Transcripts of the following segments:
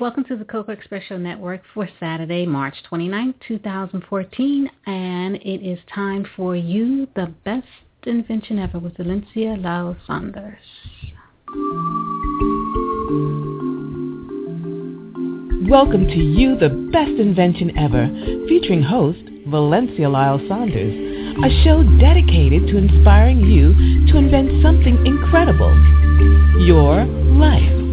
Welcome to the Cocoa Express Show Network for Saturday, March 29, 2014, and it is time for you, the best invention ever with Valencia Lau Saunders. Welcome to You, the Best Invention Ever, featuring host Valencia Lyles-Saunders, a show dedicated to inspiring you to invent something incredible. Your life.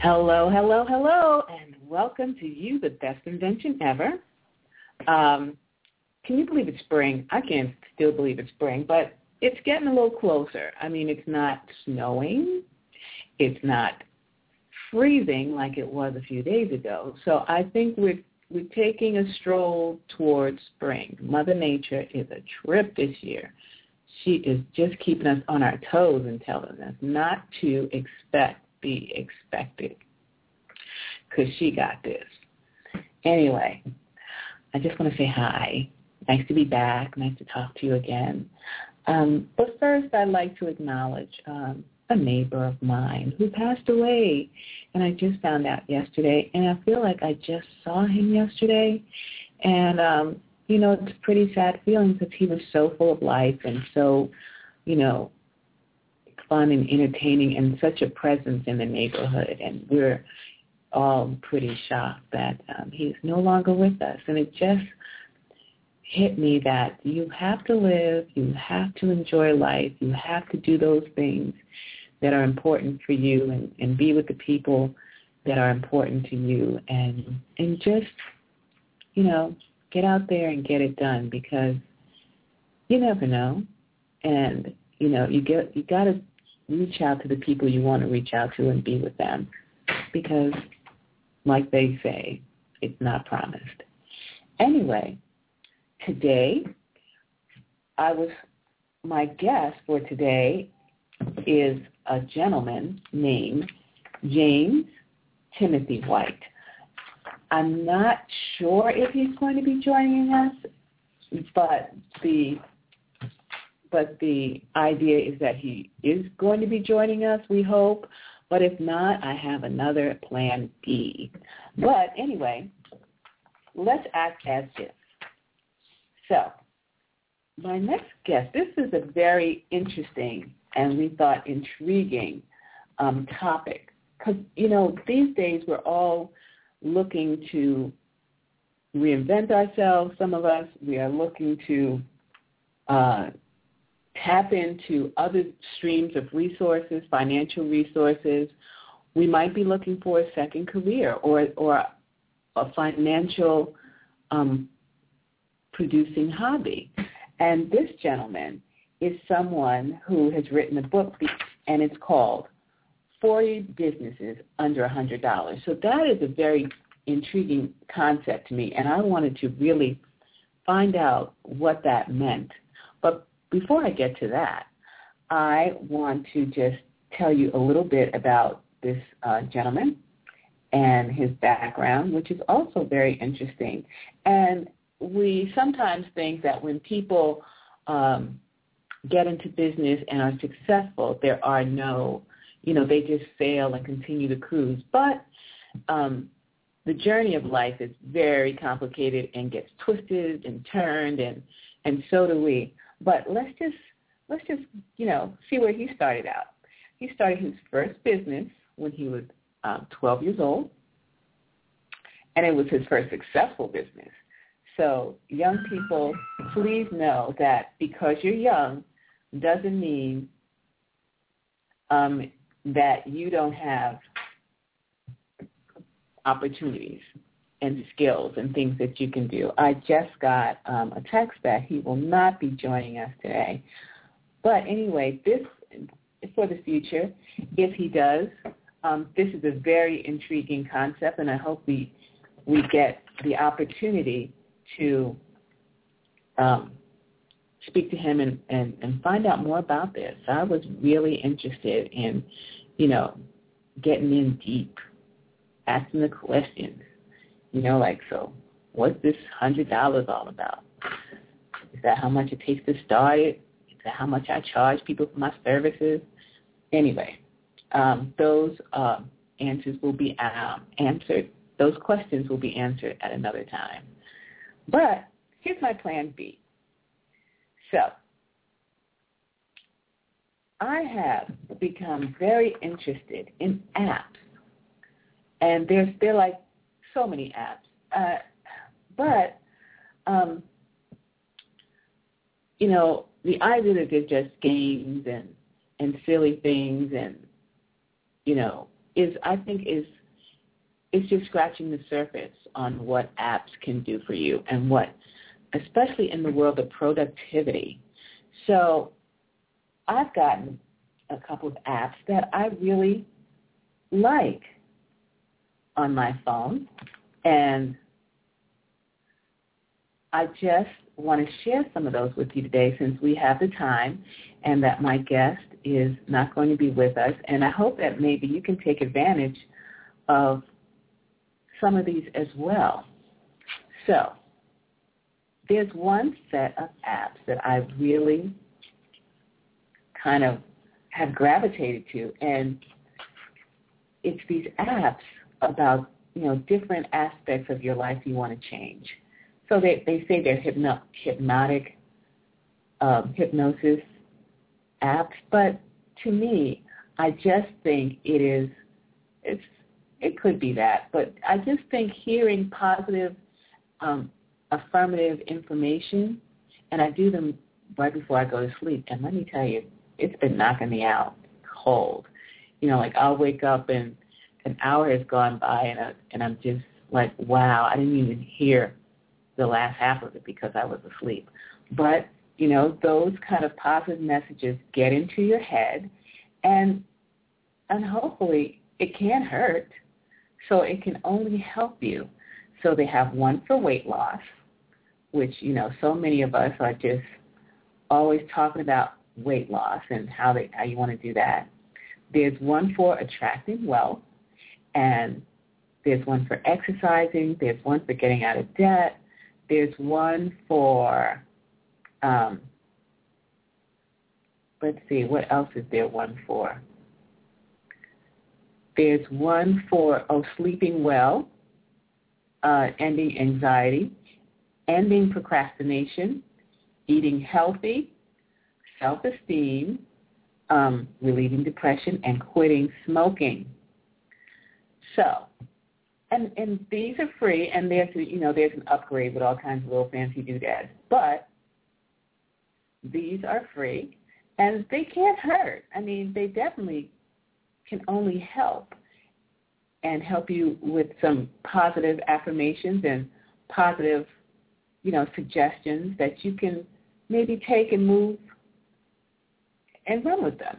Hello, hello, hello, and welcome to You, the Best Invention Ever. Um, can you believe it's spring? I can still believe it's spring, but it's getting a little closer. I mean, it's not snowing. It's not freezing like it was a few days ago. So I think we're we're taking a stroll towards spring. Mother Nature is a trip this year. She is just keeping us on our toes and telling us not to expect be expected because she got this. Anyway, I just want to say hi. Nice to be back. Nice to talk to you again. Um, but first, I'd like to acknowledge um, a neighbor of mine who passed away, and I just found out yesterday, and I feel like I just saw him yesterday, and um, you know, it's a pretty sad feeling because he was so full of life and so, you know, fun and entertaining and such a presence in the neighborhood. And we're all pretty shocked that um, he's no longer with us. And it just hit me that you have to live, you have to enjoy life, you have to do those things that are important for you and, and be with the people that are important to you and and just, you know, get out there and get it done because you never know. And, you know, you get you gotta reach out to the people you want to reach out to and be with them because like they say, it's not promised. Anyway, today I was my guest for today is a gentleman named James Timothy White. I'm not sure if he's going to be joining us, but the but the idea is that he is going to be joining us, we hope. But if not, I have another plan B. But anyway, let's act as if. So, my next guest, this is a very interesting and we thought intriguing um, topic. Because, you know, these days we're all looking to reinvent ourselves, some of us. We are looking to uh, tap into other streams of resources, financial resources. We might be looking for a second career or, or a financial um, producing hobby. And this gentleman is someone who has written a book and it's called 40 Businesses Under $100. So that is a very intriguing concept to me and I wanted to really find out what that meant. But before I get to that, I want to just tell you a little bit about this uh, gentleman and his background, which is also very interesting. And we sometimes think that when people um, get into business and are successful, there are no, you know, they just sail and continue to cruise. But um, the journey of life is very complicated and gets twisted and turned, and and so do we. But let's just let's just you know see where he started out. He started his first business when he was um, 12 years old, and it was his first successful business. So young people, please know that because you're young doesn't mean um, that you don't have opportunities and skills and things that you can do. I just got um, a text that he will not be joining us today. But anyway, this for the future, if he does, um, this is a very intriguing concept, and I hope we we get the opportunity to um, speak to him and, and, and find out more about this. I was really interested in, you know, getting in deep, asking the questions, you know, like, so what's this hundred dollars all about? Is that how much it takes to start it? Is that how much I charge people for my services? Anyway, um, those uh, answers will be um, answered. Those questions will be answered at another time. But here's my plan B. So I have become very interested in apps. And there's there like so many apps. Uh, but um, you know, the idea that they're just games and and silly things and you know is I think is is just scratching the surface on what apps can do for you and what especially in the world of productivity. So I've gotten a couple of apps that I really like on my phone and I just want to share some of those with you today since we have the time and that my guest is not going to be with us. And I hope that maybe you can take advantage of some of these as well. So there's one set of apps that I really kind of have gravitated to, and it's these apps about you know different aspects of your life you want to change. So they they say they're hypno- hypnotic um, hypnosis apps, but to me, I just think it is it's it could be that, but I just think hearing positive um, affirmative information, and I do them right before I go to sleep. And let me tell you, it's been knocking me out cold. You know, like I'll wake up and an hour has gone by, and I, and I'm just like, wow, I didn't even hear the last half of it because I was asleep. But you know, those kind of positive messages get into your head, and and hopefully it can't hurt, so it can only help you. So they have one for weight loss, which, you know, so many of us are just always talking about weight loss and how they how you want to do that. There's one for attracting wealth and there's one for exercising, there's one for getting out of debt, there's one for um, let's see, what else is there one for? There's one for oh sleeping well, uh, ending anxiety ending procrastination, eating healthy, self-esteem, um, relieving depression, and quitting smoking. So, and and these are free, and there's you know there's an upgrade with all kinds of little fancy doodads, but these are free, and they can't hurt. I mean, they definitely can only help and help you with some positive affirmations and positive you know, suggestions that you can maybe take and move and run with them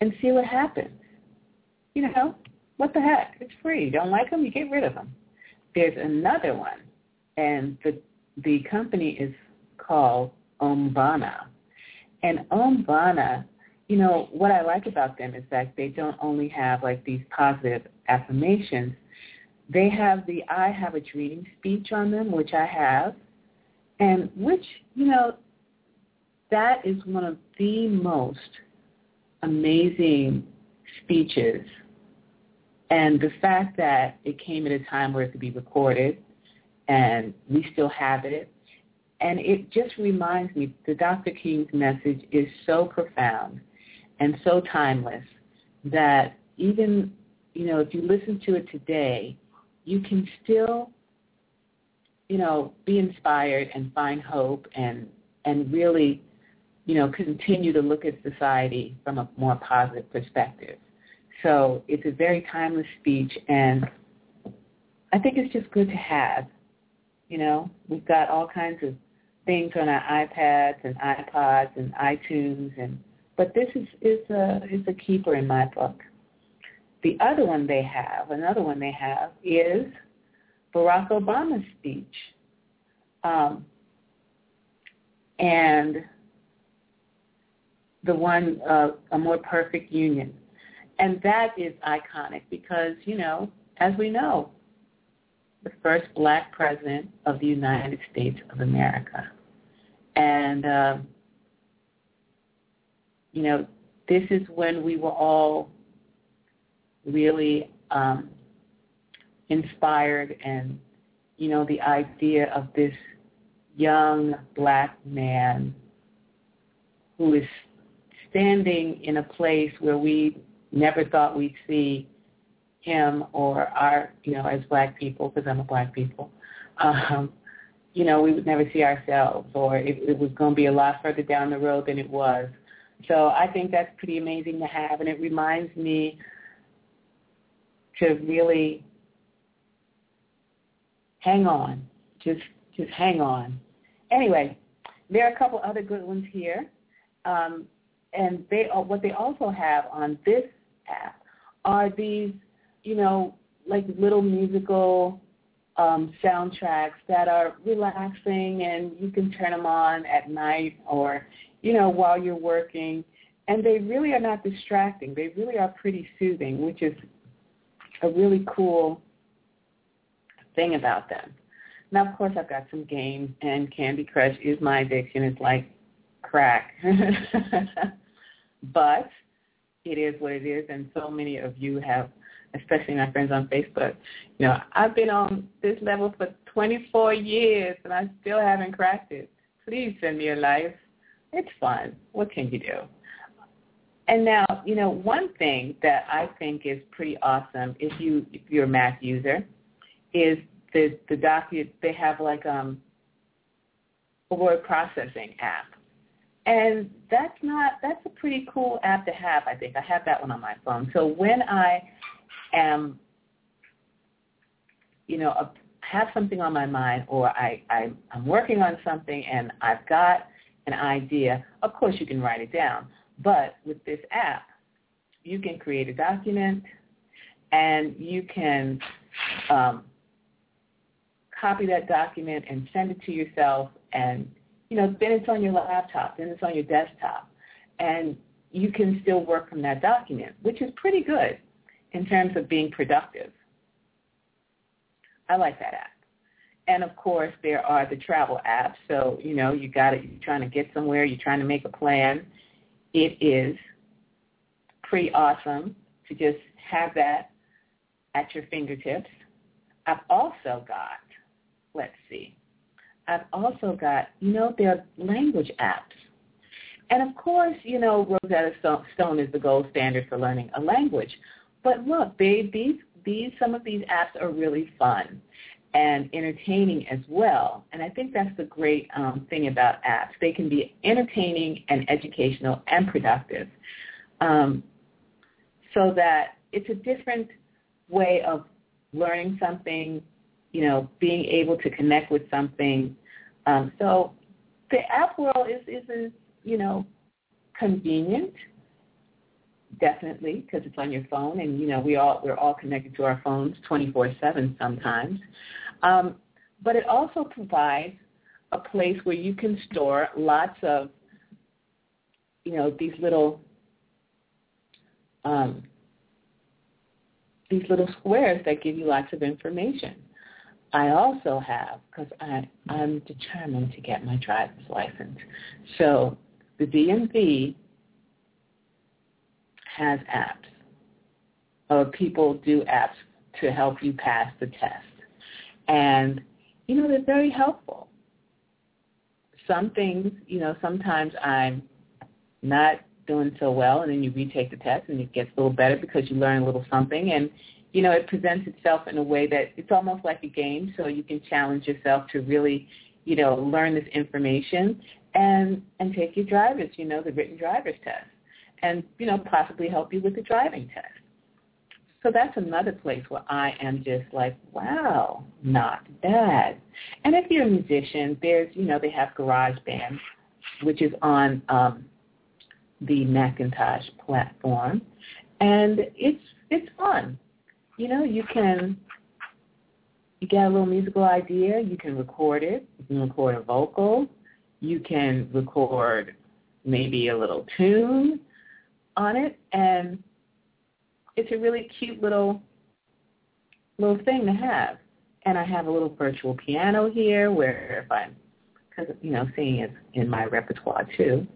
and see what happens. You know, what the heck? It's free. You don't like them, you get rid of them. There's another one, and the the company is called Omvana. And Omvana, you know, what I like about them is that they don't only have like these positive affirmations, they have the I Have a Dream speech on them, which I have, and which, you know, that is one of the most amazing speeches. And the fact that it came at a time where it could be recorded and we still have it. And it just reminds me the Dr. King's message is so profound and so timeless that even, you know, if you listen to it today, you can still, you know, be inspired and find hope and and really, you know, continue to look at society from a more positive perspective. So it's a very timeless speech, and I think it's just good to have. You know, we've got all kinds of things on our iPads and iPods and iTunes, and but this is is a is a keeper in my book. The other one they have, another one they have, is Barack Obama's speech, um, and the one uh, a more perfect union, and that is iconic because you know, as we know, the first black president of the United States of America. And, uh, you know, this is when we were all really um, inspired and, you know, the idea of this young black man who is standing in a place where we never thought we'd see him or our, you know, as black people, because I'm a black people, um, you know, we would never see ourselves, or it, it was going to be a lot further down the road than it was. So I think that's pretty amazing to have, and it reminds me to really hang on, just just hang on. Anyway, there are a couple other good ones here, um, and they what they also have on this are these you know, like little musical um, soundtracks that are relaxing and you can turn them on at night or, you know, while you're working. And they really are not distracting. They really are pretty soothing, which is a really cool thing about them. Now, of course, I've got some games, and Candy Crush is my addiction. It's like crack. but it is what it is, and so many of you have especially my friends on Facebook. You know, I've been on this level for 24 years and I still haven't cracked it. Please send me a life. It's fun. What can you do? And now, you know, one thing that I think is pretty awesome if you if you're a Mac user is the the document they have like um a word processing app. And that's not that's a pretty cool app to have, I think. I have that one on my phone. So when I am, you know, have something on my mind or I, I, I'm working on something and I've got an idea, of course you can write it down. But with this app, you can create a document and you can um, copy that document and send it to yourself and, you know, then it's on your laptop, then it's on your desktop. And you can still work from that document, which is pretty good in terms of being productive. I like that app. And of course, there are the travel apps. So, you know, you got it, you're trying to get somewhere, you're trying to make a plan. It is pretty awesome to just have that at your fingertips. I've also got, let's see, I've also got, you know, there are language apps. And of course, you know, Rosetta Stone is the gold standard for learning a language. But look, they, these, these, some of these apps are really fun and entertaining as well. And I think that's the great um, thing about apps. They can be entertaining and educational and productive. Um, so that it's a different way of learning something, you know, being able to connect with something. Um, so the app world is, is, is, you know, convenient definitely because it's on your phone and you know we all we're all connected to our phones 24/7 sometimes um, but it also provides a place where you can store lots of you know these little um, these little squares that give you lots of information I also have because I'm determined to get my driver's license so the DMV has apps, or people do apps to help you pass the test. And, you know, they're very helpful. Some things, you know, sometimes I'm not doing so well, and then you retake the test, and it gets a little better because you learn a little something. And, you know, it presents itself in a way that it's almost like a game, so you can challenge yourself to really, you know, learn this information and and take your driver's, you know, the written driver's test and, you know, possibly help you with the driving test. So that's another place where I am just like, wow, not bad. And if you're a musician, there's, you know, they have GarageBand, which is on um, the Macintosh platform, and it's it's fun. You know, you can you get a little musical idea, you can record it. You can record a vocal. You can record maybe a little tune on it, and it's a really cute little little thing to have. And I have a little virtual piano here where if I'm, because you know, singing is in my repertoire too.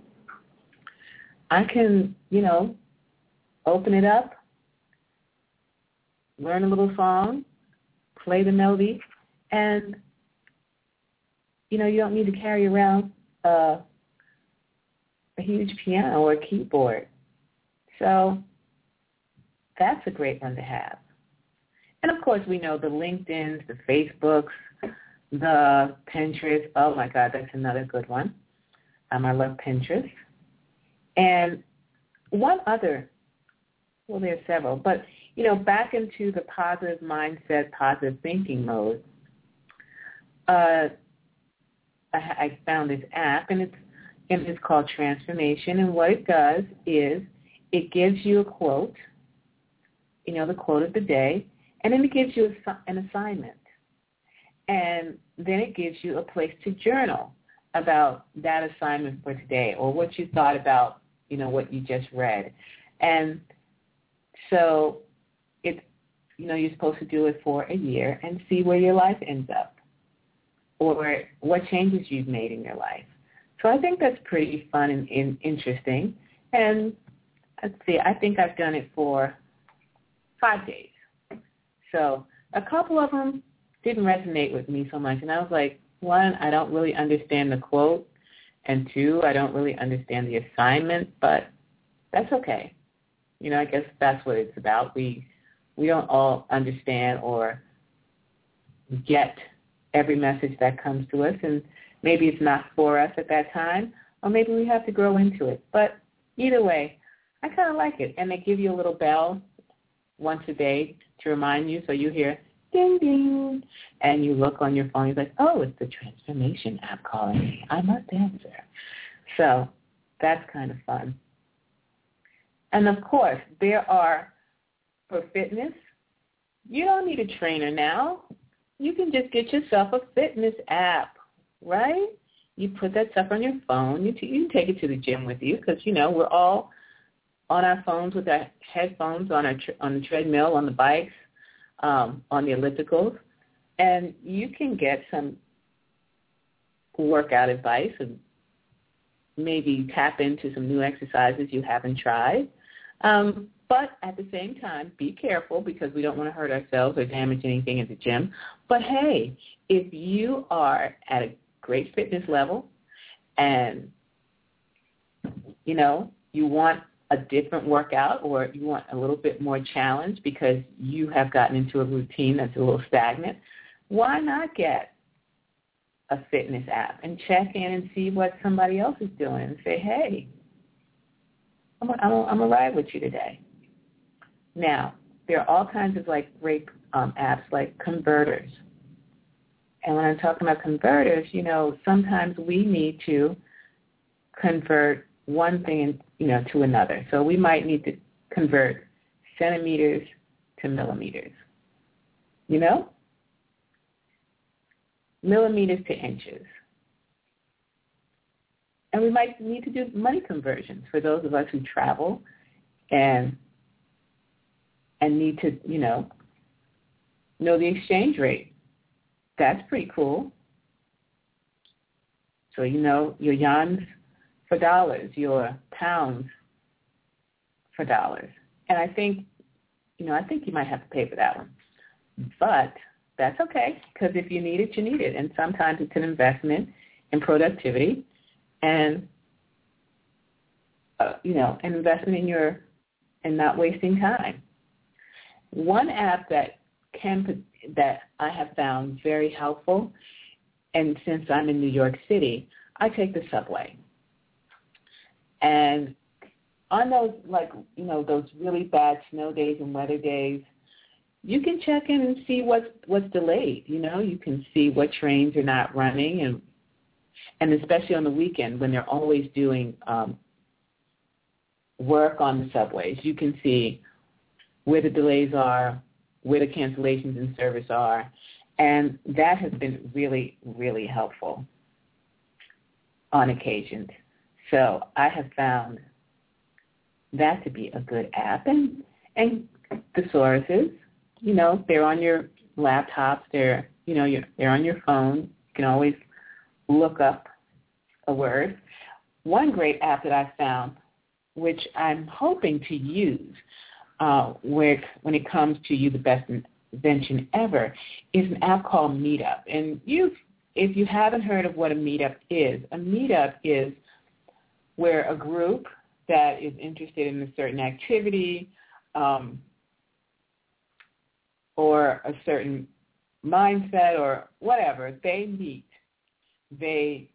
I can, you know, open it up, learn a little song, play the melody, and you know, you don't need to carry around uh, a huge piano or a keyboard. So that's a great one to have. And of course, we know the LinkedIn's, the Facebooks, the Pinterest. Oh my God, that's another good one. Um, I love Pinterest. And one other, well, there's several, but you know, back into the positive mindset, positive thinking mode. Uh, I, I found this app, and it's and it's called Transformation. And what it does is it gives you a quote, you know, the quote of the day, and then it gives you a, an assignment, and then it gives you a place to journal about that assignment for today or what you thought about you know, what you just read. And so you know, you're supposed to do it for a year and see where your life ends up or what changes you've made in your life. So I think that's pretty fun and, and interesting. And let's see, I think I've done it for five days. So a couple of them didn't resonate with me so much. And I was like, one, I don't really understand the quote. And two, I don't really understand the assignment, but that's okay. You know, I guess that's what it's about. We we don't all understand or get every message that comes to us and maybe it's not for us at that time or maybe we have to grow into it. But either way, I kind of like it. And they give you a little bell once a day to remind you so you hear ding ding, and you look on your phone. You're like, oh, it's the transformation app calling me. I must answer. So that's kind of fun. And of course, there are for fitness. You don't need a trainer now. You can just get yourself a fitness app, right? You put that stuff on your phone. You, t- you can take it to the gym with you because you know we're all on our phones with our headphones on our tr- on the treadmill, on the bikes, um, on the ellipticals, and you can get some workout advice and maybe tap into some new exercises you haven't tried. Um, but at the same time, be careful because we don't want to hurt ourselves or damage anything at the gym. But hey, if you are at a great fitness level and, you know, you want a different workout or you want a little bit more challenge because you have gotten into a routine that's a little stagnant, why not get a fitness app and check in and see what somebody else is doing and say, hey, I'm going to ride with you today. Now, there are all kinds of like great um, apps like converters. And when I'm talking about converters, you know, sometimes we need to convert one thing you know to another. So we might need to convert centimeters to millimeters. You know? Millimeters to inches. And we might need to do money conversions for those of us who travel and and need to, you know, know the exchange rate. That's pretty cool. So you know your yans for dollars, your pounds for dollars. And I think, you know, I think you might have to pay for that one. But that's okay because if you need it, you need it. And sometimes it's an investment in productivity and, uh, you know, an investment in your, and not wasting time. One app that can, that I have found very helpful, and since I'm in New York City, I take the subway. And on those like you know those really bad snow days and weather days, you can check in and see what's what's delayed. You know, you can see what trains are not running, and and especially on the weekend when they're always doing um, work on the subways, you can see where the delays are, where the cancellations in service are, and that has been really, really helpful on occasions. So I have found that to be a good app. And, and thesauruses, you know, they're on your laptops, they're, you know, they're on your phone. You can always look up a word. One great app that I found, which I'm hoping to use uh, where, when it comes to you the best invention ever, is an app called Meetup. And you, if you haven't heard of what a Meetup is, a Meetup is where a group that is interested in a certain activity um, or a certain mindset or whatever, they meet. They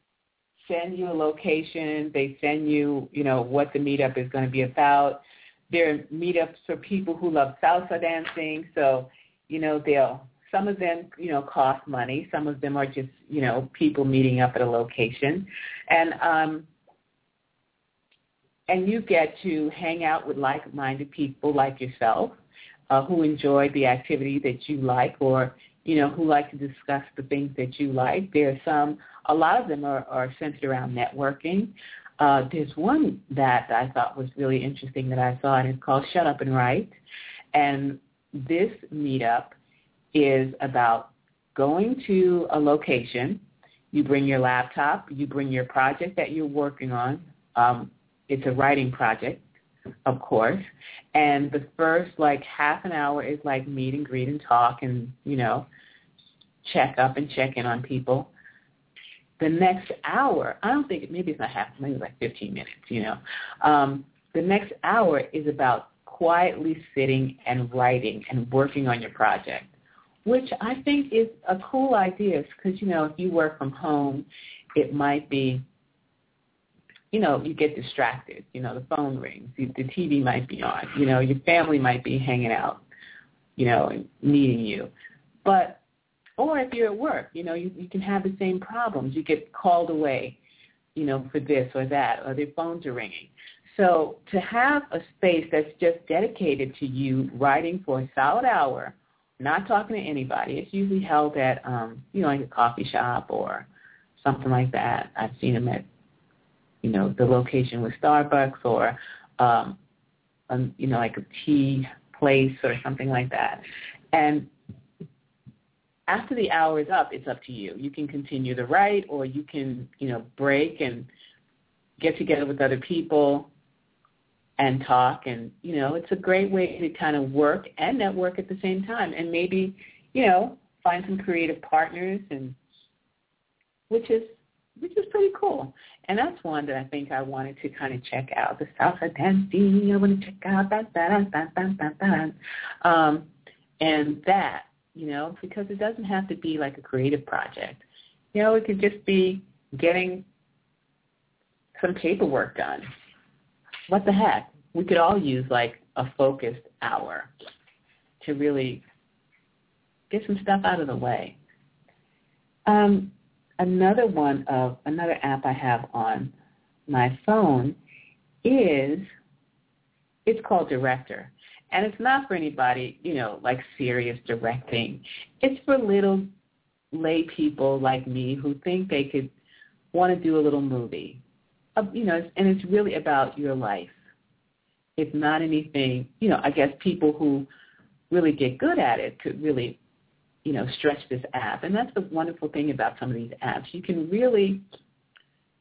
send you a location. They send you, you know, what the meetup is going to be about. There are meetups for people who love salsa dancing. So, you know, they'll some of them, you know, cost money. Some of them are just, you know, people meeting up at a location. And um and you get to hang out with like-minded people like yourself uh, who enjoy the activity that you like or you know who like to discuss the things that you like there are some a lot of them are, are centered around networking uh, there's one that i thought was really interesting that i saw and it's called shut up and write and this meetup is about going to a location you bring your laptop you bring your project that you're working on um, it's a writing project, of course. And the first like half an hour is like meet and greet and talk and, you know, check up and check in on people. The next hour, I don't think, maybe it's not half, maybe like 15 minutes, you know. Um, the next hour is about quietly sitting and writing and working on your project, which I think is a cool idea because, you know, if you work from home, it might be you know, you get distracted. You know, the phone rings, the TV might be on. You know, your family might be hanging out, you know, and needing you. But, or if you're at work, you know, you, you can have the same problems. You get called away, you know, for this or that, or their phones are ringing. So to have a space that's just dedicated to you writing for a solid hour, not talking to anybody, it's usually held at, um, you know, like a coffee shop or something like that. I've seen them at you know, the location with Starbucks or, um, um, you know, like a tea place or something like that. And after the hour is up, it's up to you. You can continue to write or you can, you know, break and get together with other people and talk and, you know, it's a great way to kind of work and network at the same time and maybe, you know, find some creative partners and which is which is pretty cool. And that's one that I think I wanted to kind of check out. The salsa dancing, I want to check out that, that, that, that, that, that. Um, and that, you know, because it doesn't have to be like a creative project. You know, it could just be getting some paperwork done. What the heck? We could all use like a focused hour to really get some stuff out of the way. Um, another one of another app I have on my phone is it's called Director. And it's not for anybody, you know, like serious directing. It's for little lay people like me who think they could want to do a little movie. Uh, you know, and it's really about your life. It's not anything, you know, I guess people who really get good at it could really you know, stretch this app. And that's the wonderful thing about some of these apps. You can really,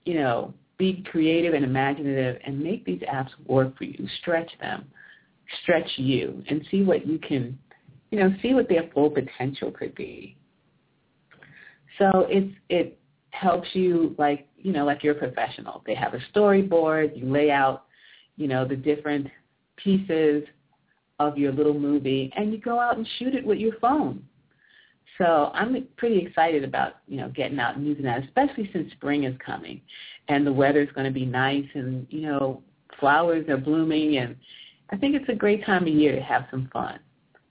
you know, be creative and imaginative and make these apps work for you. Stretch them. Stretch you and see what you can, you know, see what their full potential could be. So it's it helps you like, you know, like you're a professional. They have a storyboard, you lay out, you know, the different pieces of your little movie and you go out and shoot it with your phone so I'm pretty excited about, you know, getting out and using that, especially since spring is coming and the weather's going to be nice and, you know, flowers are blooming, and I think it's a great time of year to have some fun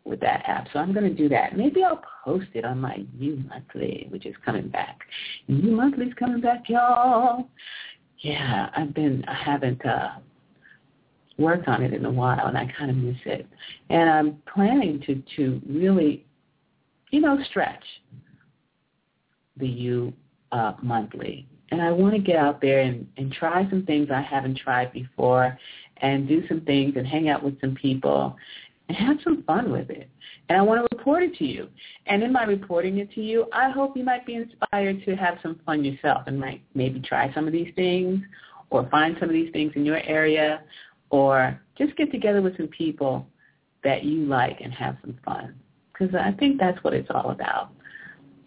with that app. So I'm going to do that. Maybe I'll post it on my U Monthly, which is coming back. U Monthly's coming back, y'all. Yeah, I've been, I haven't uh, worked on it in a while, and I kind of miss it. And I'm planning to to really, you know, stretch the U uh, Monthly. And I want to get out there and, and try some things I haven't tried before and do some things and hang out with some people and have some fun with it. And I want to report it to you. And in my reporting it to you, I hope you might be inspired to have some fun yourself and might maybe try some of these things or find some of these things in your area or just get together with some people that you like and have some fun. Because I think that's what it's all about.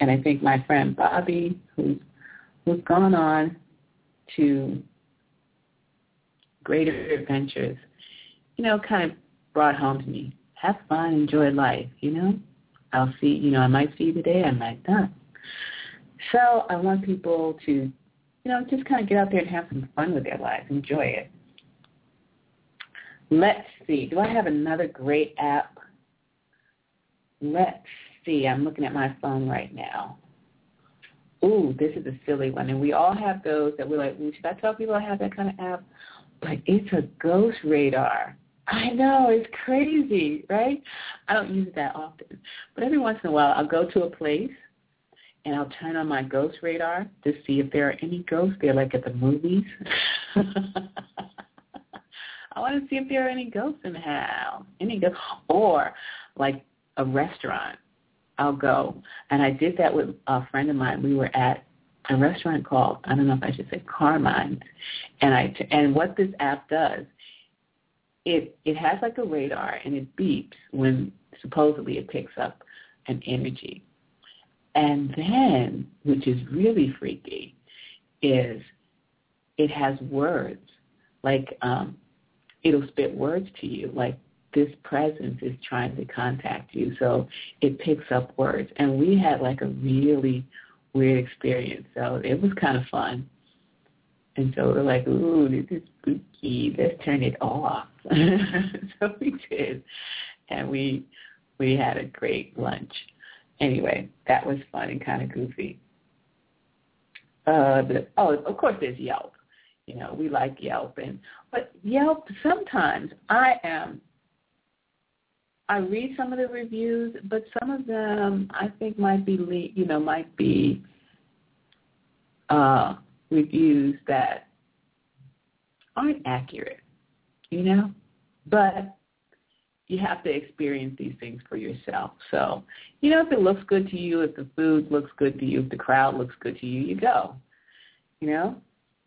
And I think my friend Bobby, who's, who's gone on to greater adventures, you know, kind of brought home to me. Have fun, enjoy life, you know? I'll see, you know, I might see you today, I might not. So I want people to, you know, just kind of get out there and have some fun with their lives, enjoy it. Let's see. Do I have another great app? Let's see. I'm looking at my phone right now. Ooh, this is a silly one. And we all have those that we're like, should I tell people I have that kind of app? But it's a ghost radar. I know, it's crazy, right? I don't use it that often. But every once in a while I'll go to a place and I'll turn on my ghost radar to see if there are any ghosts there, like at the movies. I want to see if there are any ghosts in the house, any ghosts, or like a restaurant. I'll go, and I did that with a friend of mine. We were at a restaurant called I don't know if I should say Carmine, and I and what this app does it it has like a radar and it beeps when supposedly it picks up an energy. And then, which is really freaky, is it has words. Like um, it'll spit words to you, like this presence is trying to contact you. So it picks up words. And we had like a really weird experience. So it was kind of fun. And so we're like, ooh, this is spooky. Let's turn it off. so we did. And we we had a great lunch. Anyway, that was fun and kind of goofy. Uh, the, oh, of course, there's Yelp. You know, we like Yelp, and but Yelp sometimes I am. I read some of the reviews, but some of them I think might be, you know, might be uh, reviews that aren't accurate, you know? But you have to experience these things for yourself. So, you know, if it looks good to you, if the food looks good to you, if the crowd looks good to you, you go, you know?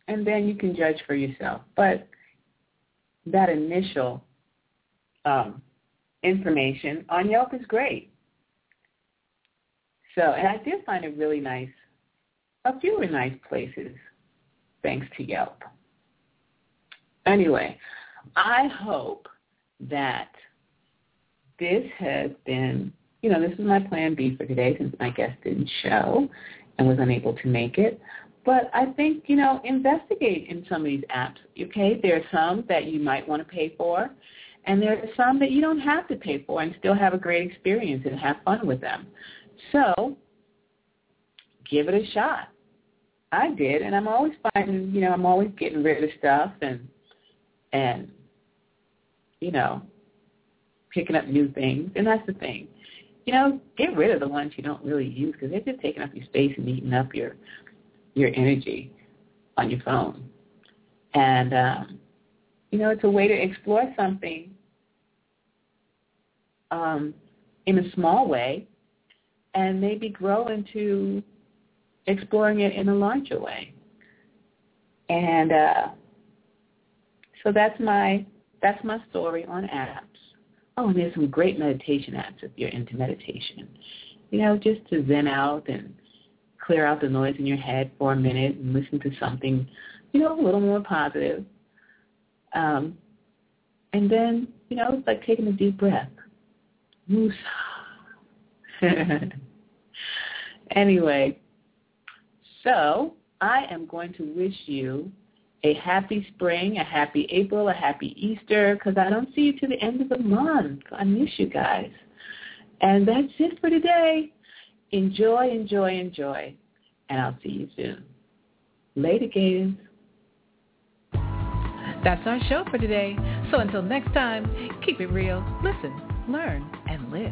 And then you can judge for yourself. But that initial um, information on Yelp is great. So, and I did find a really nice, a few nice places thanks to Yelp. Anyway, I hope that this has been, you know, this is my plan B for today since my guest didn't show and was unable to make it. But I think, you know, investigate in some of these apps, okay? There are some that you might want to pay for, and there are some that you don't have to pay for and still have a great experience and have fun with them. So give it a shot. I did, and I'm always finding, you know, I'm always getting rid of stuff and and you know, picking up new things. And that's the thing, you know, get rid of the ones you don't really use because they're just taking up your space and eating up your your energy on your phone. And um, you know, it's a way to explore something um, in a small way and maybe grow into exploring it in a larger way. And uh, so that's my that's my story on apps. Oh, and there's some great meditation apps if you're into meditation. You know, just to zen out and clear out the noise in your head for a minute and listen to something, you know, a little more positive. Um, and then, you know, it's like taking a deep breath. Anyway, so I am going to wish you a happy spring, a happy April, a happy Easter, because I don't see you to the end of the month. I miss you guys. And that's it for today. Enjoy, enjoy, enjoy. And I'll see you soon. Later, Gators. That's our show for today. So until next time, keep it real, listen, learn, and live.